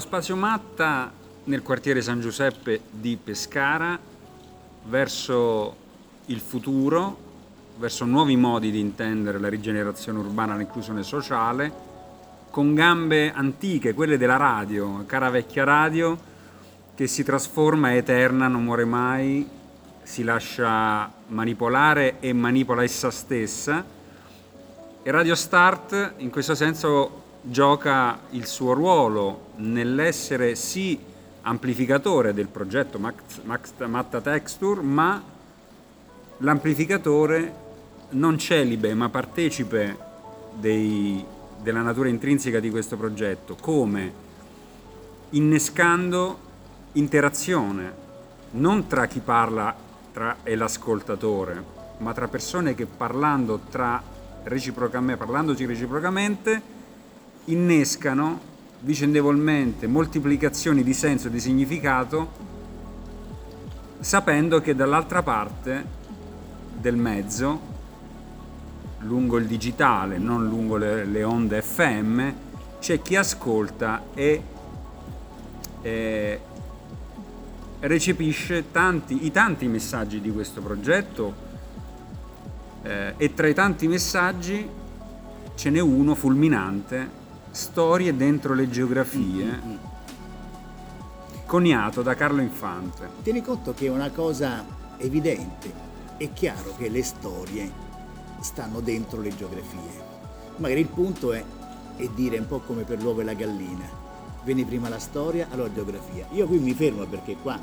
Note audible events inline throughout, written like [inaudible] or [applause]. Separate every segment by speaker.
Speaker 1: Spazio Matta nel quartiere San Giuseppe di Pescara verso il futuro, verso nuovi modi di intendere la rigenerazione urbana, l'inclusione sociale, con gambe antiche, quelle della radio, cara vecchia radio, che si trasforma, è eterna, non muore mai, si lascia manipolare e manipola essa stessa. E Radio Start in questo senso gioca il suo ruolo nell'essere sì amplificatore del progetto Matta Texture, ma l'amplificatore non celibe ma partecipe dei, della natura intrinseca di questo progetto, come innescando interazione non tra chi parla tra, e l'ascoltatore, ma tra persone che parlando tra reciprocamente, parlandosi reciprocamente innescano vicendevolmente moltiplicazioni di senso e di significato sapendo che dall'altra parte del mezzo lungo il digitale, non lungo le, le onde FM, c'è chi ascolta e eh, recepisce tanti, i tanti messaggi di questo progetto eh, e tra i tanti messaggi ce n'è uno fulminante Storie dentro le geografie, mm-hmm. coniato da Carlo Infante.
Speaker 2: Tieni conto che è una cosa evidente, è chiaro che le storie stanno dentro le geografie. Magari il punto è, è dire un po' come per l'uovo e la gallina. Viene prima la storia, allora la geografia. Io qui mi fermo perché qua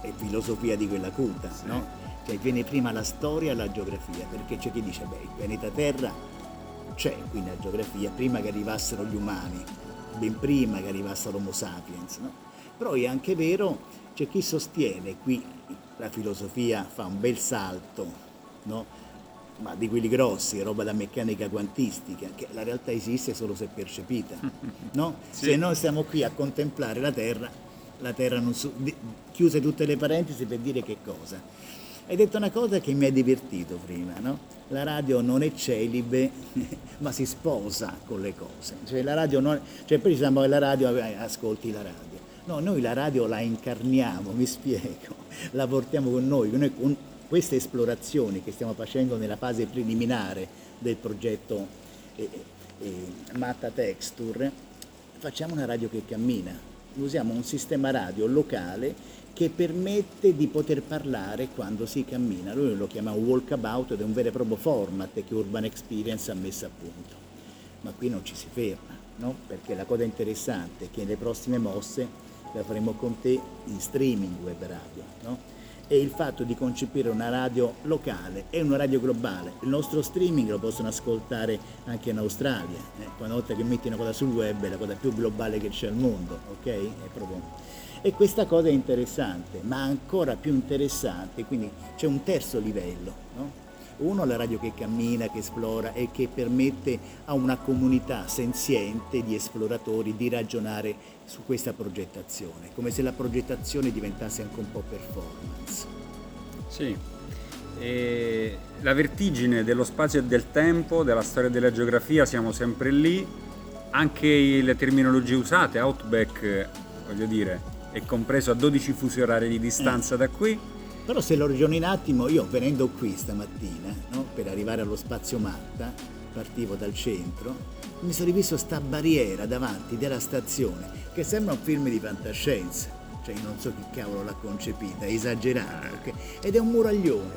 Speaker 2: è filosofia di quella culta, sì. no? Cioè viene prima la storia e la geografia, perché c'è chi dice, beh, il pianeta Terra c'è qui nella geografia, prima che arrivassero gli umani, ben prima che arrivasse l'Homo sapiens. No? Però è anche vero, c'è chi sostiene, qui la filosofia fa un bel salto, no? ma di quelli grossi, roba da meccanica quantistica, che la realtà esiste solo se percepita. [laughs] No? sì. Se noi stiamo qui a contemplare la Terra, la Terra non su- chiuse tutte le parentesi per dire che cosa? Hai detto una cosa che mi ha divertito prima, no? La radio non è celibe, [laughs] ma si sposa con le cose. Cioè, la radio non, cioè poi diciamo che la radio, eh, ascolti la radio. No, noi la radio la incarniamo, mi spiego, [laughs] la portiamo con noi. noi con queste esplorazioni che stiamo facendo nella fase preliminare del progetto eh, eh, Matta Texture, facciamo una radio che cammina. Usiamo un sistema radio locale che permette di poter parlare quando si cammina. Lui lo chiama walkabout ed è un vero e proprio format che Urban Experience ha messo a punto. Ma qui non ci si ferma, no? perché la cosa interessante è che le prossime mosse le faremo con te in streaming web radio. No? E il fatto di concepire una radio locale e una radio globale. Il nostro streaming lo possono ascoltare anche in Australia. Eh? Una volta che metti una cosa sul web è la cosa più globale che c'è al mondo, ok? È proprio e questa cosa è interessante, ma ancora più interessante, quindi c'è un terzo livello. No? Uno la radio che cammina, che esplora e che permette a una comunità senziente di esploratori di ragionare su questa progettazione, come se la progettazione diventasse anche un po' performance.
Speaker 1: Sì, e la vertigine dello spazio e del tempo, della storia della geografia, siamo sempre lì, anche le terminologie usate, Outback, voglio dire, è compreso a 12 fusi orari di distanza eh. da qui.
Speaker 2: Però se lo ragioni un attimo, io venendo qui stamattina, no, per arrivare allo spazio Matta, partivo dal centro, mi sono rivisto sta barriera davanti della stazione, che sembra un film di fantascienza. Cioè, non so chi cavolo l'ha concepita, è esagerato. Okay? Ed è un muraglione,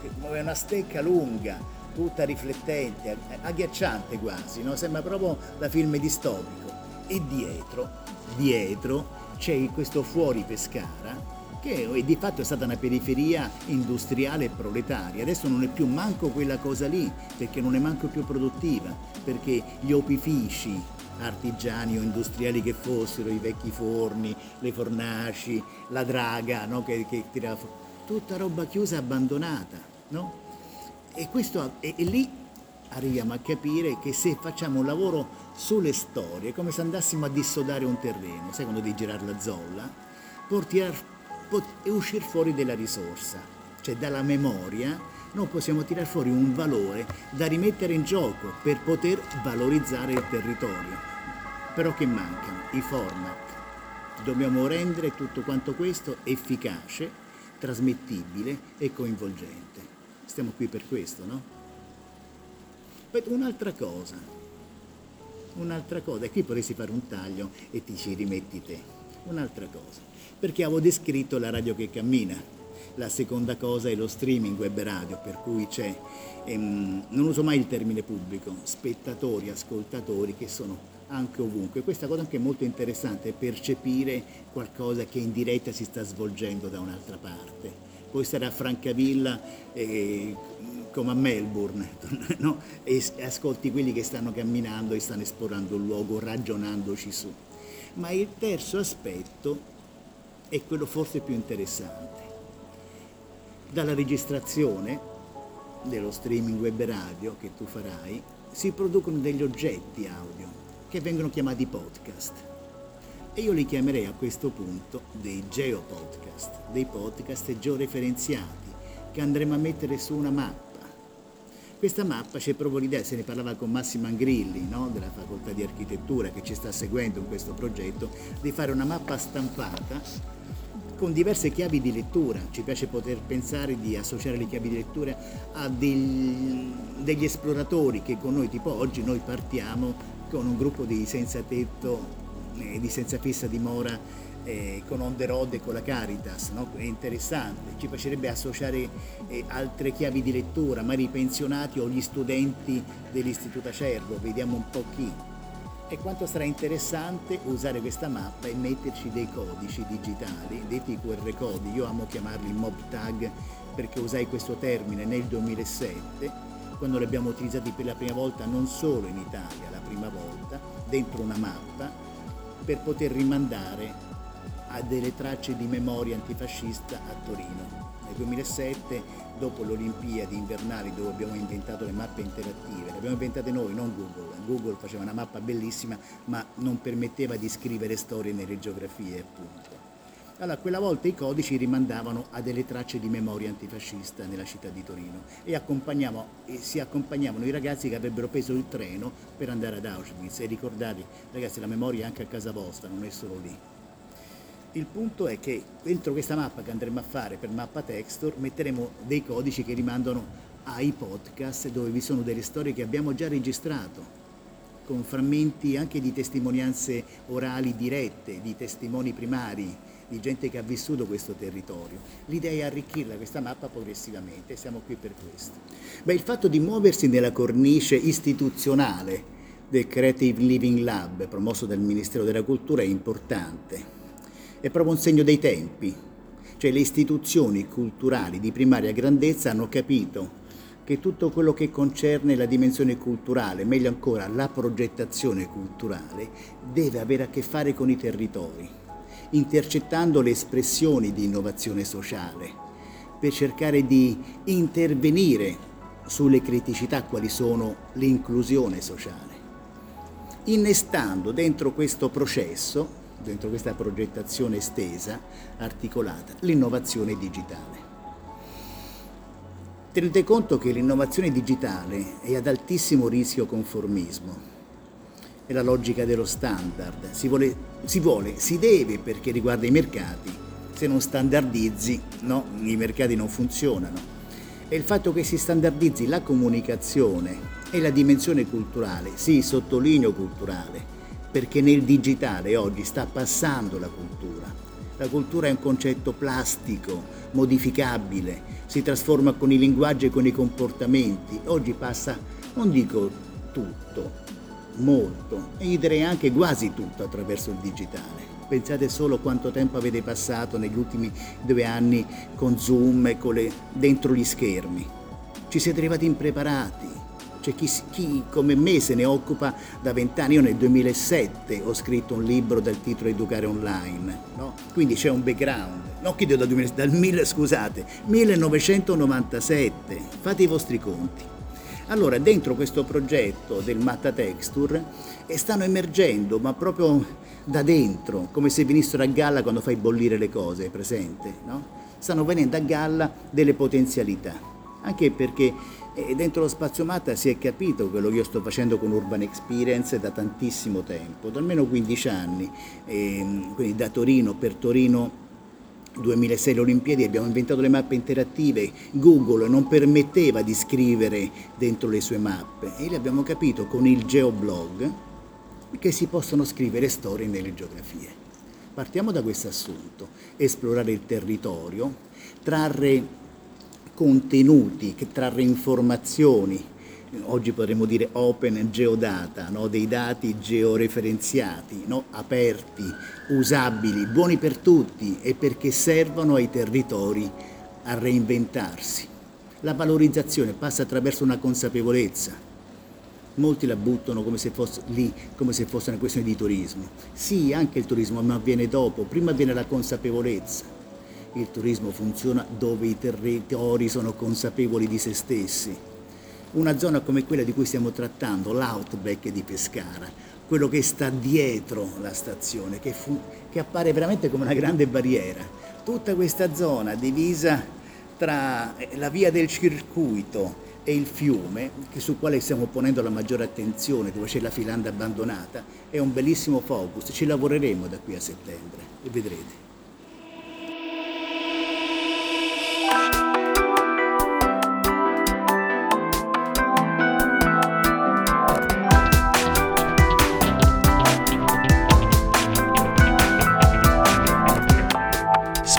Speaker 2: che muove una stecca lunga, tutta riflettente, agghiacciante quasi, no? sembra proprio da film distopico. E dietro, dietro c'è questo fuori Pescara che di fatto è stata una periferia industriale e proletaria. Adesso non è più manco quella cosa lì, perché non è manco più produttiva, perché gli opifici artigiani o industriali che fossero, i vecchi forni, le fornaci, la draga no? che, che tirava fuori, tutta roba chiusa abbandonata. No? E, questo, e, e lì arriviamo a capire che se facciamo un lavoro sulle storie, è come se andassimo a dissodare un terreno, sai quando devi girare la zolla, per tirar e uscire fuori della risorsa, cioè dalla memoria noi possiamo tirare fuori un valore da rimettere in gioco per poter valorizzare il territorio. Però che mancano? I format. Dobbiamo rendere tutto quanto questo efficace, trasmettibile e coinvolgente. Stiamo qui per questo, no? Poi un'altra cosa, un'altra cosa, e qui potresti fare un taglio e ti ci rimetti te. Un'altra cosa perché avevo descritto la radio che cammina. La seconda cosa è lo streaming web radio, per cui c'è, ehm, non uso mai il termine pubblico, spettatori, ascoltatori che sono anche ovunque. Questa cosa anche è molto interessante, percepire qualcosa che in diretta si sta svolgendo da un'altra parte. Puoi stare a Francavilla eh, come a Melbourne [laughs] no? e ascolti quelli che stanno camminando e stanno esplorando il luogo, ragionandoci su. Ma il terzo aspetto è quello forse più interessante. Dalla registrazione dello streaming web radio che tu farai si producono degli oggetti audio che vengono chiamati podcast. E io li chiamerei a questo punto dei geopodcast, dei podcast georeferenziati che andremo a mettere su una mappa. Questa mappa c'è proprio l'idea, se ne parlava con Massimo Angrilli no? della facoltà di architettura che ci sta seguendo in questo progetto, di fare una mappa stampata con diverse chiavi di lettura. Ci piace poter pensare di associare le chiavi di lettura a del, degli esploratori che con noi, tipo oggi, noi partiamo con un gruppo di senza tetto, eh, di senza fissa dimora eh, con On the Road e con la Caritas, no? è interessante, ci piacerebbe associare eh, altre chiavi di lettura, magari i pensionati o gli studenti dell'Istituto Acerbo, vediamo un po' chi e quanto sarà interessante usare questa mappa e metterci dei codici digitali, detti QR codi, io amo chiamarli mob tag perché usai questo termine nel 2007 quando li abbiamo utilizzati per la prima volta non solo in Italia, la prima volta, dentro una mappa per poter rimandare a delle tracce di memoria antifascista a Torino. Nel 2007 dopo le Olimpiadi invernali dove abbiamo inventato le mappe interattive, le abbiamo inventate noi, non Google. Google faceva una mappa bellissima ma non permetteva di scrivere storie nelle geografie appunto. Allora, quella volta i codici rimandavano a delle tracce di memoria antifascista nella città di Torino e, e si accompagnavano i ragazzi che avrebbero preso il treno per andare ad Auschwitz e ricordavi, ragazzi, la memoria è anche a casa vostra, non è solo lì. Il punto è che dentro questa mappa che andremo a fare per mappa texture metteremo dei codici che rimandano ai podcast dove vi sono delle storie che abbiamo già registrato con frammenti anche di testimonianze orali dirette, di testimoni primari, di gente che ha vissuto questo territorio. L'idea è arricchirla questa mappa progressivamente, siamo qui per questo. Beh, il fatto di muoversi nella cornice istituzionale del Creative Living Lab promosso dal Ministero della Cultura è importante è proprio un segno dei tempi, cioè le istituzioni culturali di primaria grandezza hanno capito che tutto quello che concerne la dimensione culturale, meglio ancora la progettazione culturale, deve avere a che fare con i territori, intercettando le espressioni di innovazione sociale, per cercare di intervenire sulle criticità quali sono l'inclusione sociale, innestando dentro questo processo dentro questa progettazione estesa, articolata, l'innovazione digitale. Tenete conto che l'innovazione digitale è ad altissimo rischio conformismo. È la logica dello standard. Si vuole, si, vuole, si deve perché riguarda i mercati. Se non standardizzi, no, i mercati non funzionano. E il fatto che si standardizzi la comunicazione e la dimensione culturale, sì, sottolineo culturale, perché nel digitale oggi sta passando la cultura. La cultura è un concetto plastico, modificabile, si trasforma con i linguaggi e con i comportamenti. Oggi passa, non dico tutto, molto, e direi anche quasi tutto attraverso il digitale. Pensate solo quanto tempo avete passato negli ultimi due anni con Zoom e con le, dentro gli schermi. Ci siete arrivati impreparati. C'è chi, chi, come me se ne occupa da vent'anni. Io nel 2007 ho scritto un libro dal titolo Educare Online, no? quindi c'è un background. No, che dal, 2000, dal scusate, 1997. Fate i vostri conti. Allora, dentro questo progetto del Matta Texture eh, stanno emergendo, ma proprio da dentro, come se venissero a galla quando fai bollire le cose, presente? No? Stanno venendo a galla delle potenzialità, anche perché eh, dentro lo spazio Matta si è capito quello che io sto facendo con Urban Experience da tantissimo tempo, da almeno 15 anni, ehm, quindi da Torino per Torino 2006 le Olimpiadi abbiamo inventato le mappe interattive, Google non permetteva di scrivere dentro le sue mappe. E le abbiamo capito con il geoblog che si possono scrivere storie nelle geografie. Partiamo da questo assunto, esplorare il territorio, trarre contenuti, trarre informazioni, oggi potremmo dire open geodata, no? dei dati georeferenziati, no? aperti, usabili, buoni per tutti e perché servono ai territori a reinventarsi. La valorizzazione passa attraverso una consapevolezza. Molti la buttano come se fosse lì, come se fosse una questione di turismo. Sì, anche il turismo, ma avviene dopo, prima avviene la consapevolezza. Il turismo funziona dove i territori sono consapevoli di se stessi una zona come quella di cui stiamo trattando, l'outback di Pescara, quello che sta dietro la stazione, che, fu, che appare veramente come una grande barriera. Tutta questa zona divisa tra eh, la via del circuito e il fiume, sul quale stiamo ponendo la maggiore attenzione, dove c'è la filanda abbandonata, è un bellissimo focus. Ci lavoreremo da qui a settembre e vedrete.